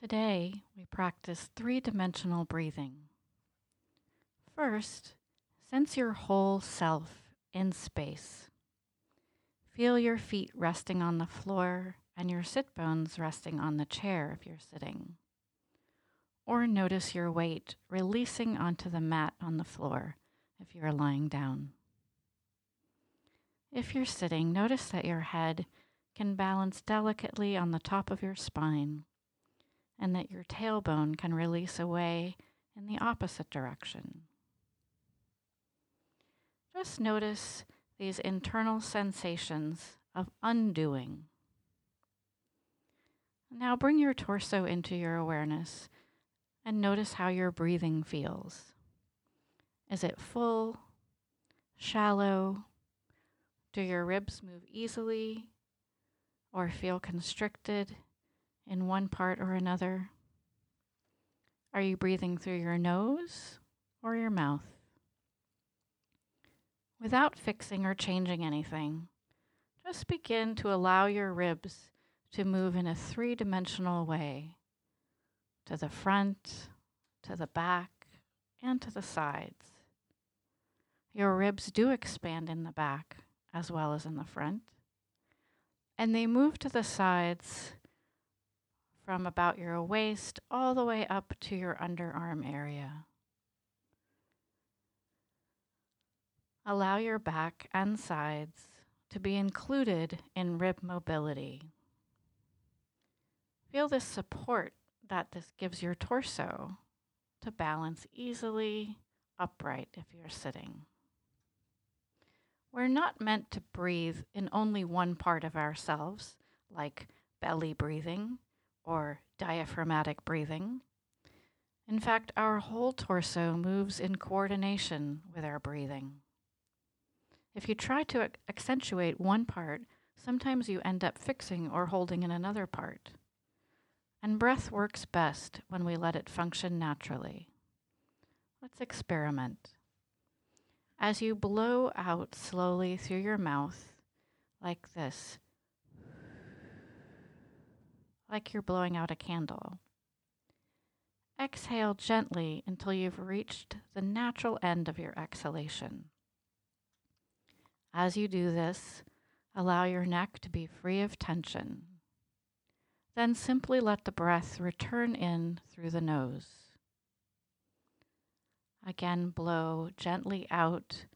Today, we practice three dimensional breathing. First, sense your whole self in space. Feel your feet resting on the floor and your sit bones resting on the chair if you're sitting. Or notice your weight releasing onto the mat on the floor if you're lying down. If you're sitting, notice that your head can balance delicately on the top of your spine and that your tailbone can release away in the opposite direction. Just notice these internal sensations of undoing. Now bring your torso into your awareness and notice how your breathing feels. Is it full, shallow? Do your ribs move easily or feel constricted in one part or another? Are you breathing through your nose or your mouth? Without fixing or changing anything, just begin to allow your ribs to move in a three dimensional way to the front, to the back, and to the sides. Your ribs do expand in the back as well as in the front, and they move to the sides from about your waist all the way up to your underarm area. Allow your back and sides to be included in rib mobility. Feel the support that this gives your torso to balance easily upright if you're sitting. We're not meant to breathe in only one part of ourselves, like belly breathing or diaphragmatic breathing. In fact, our whole torso moves in coordination with our breathing. If you try to accentuate one part, sometimes you end up fixing or holding in another part. And breath works best when we let it function naturally. Let's experiment. As you blow out slowly through your mouth, like this, like you're blowing out a candle. Exhale gently until you've reached the natural end of your exhalation. As you do this, allow your neck to be free of tension. Then simply let the breath return in through the nose. Again, blow gently out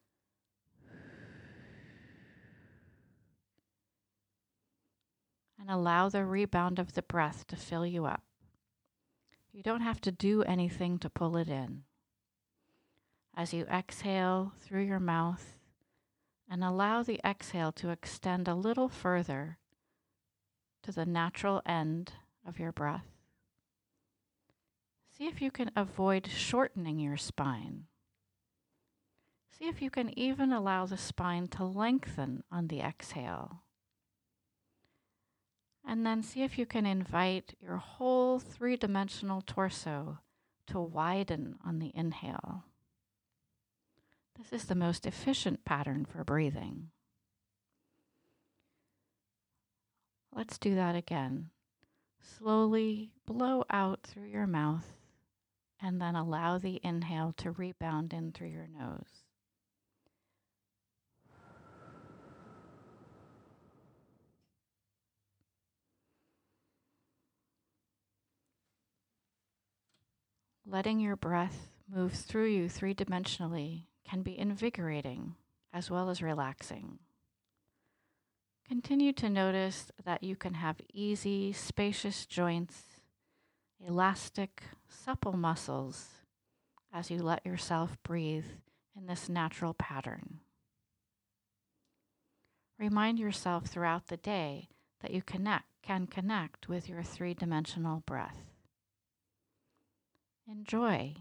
and allow the rebound of the breath to fill you up. You don't have to do anything to pull it in. As you exhale through your mouth and allow the exhale to extend a little further to the natural end of your breath. See if you can avoid shortening your spine. See if you can even allow the spine to lengthen on the exhale. And then see if you can invite your whole three dimensional torso to widen on the inhale. This is the most efficient pattern for breathing. Let's do that again. Slowly blow out through your mouth and then allow the inhale to rebound in through your nose. Letting your breath move through you three dimensionally can be invigorating as well as relaxing. Continue to notice that you can have easy, spacious joints, elastic, supple muscles as you let yourself breathe in this natural pattern. Remind yourself throughout the day that you connect, can connect with your three dimensional breath. Enjoy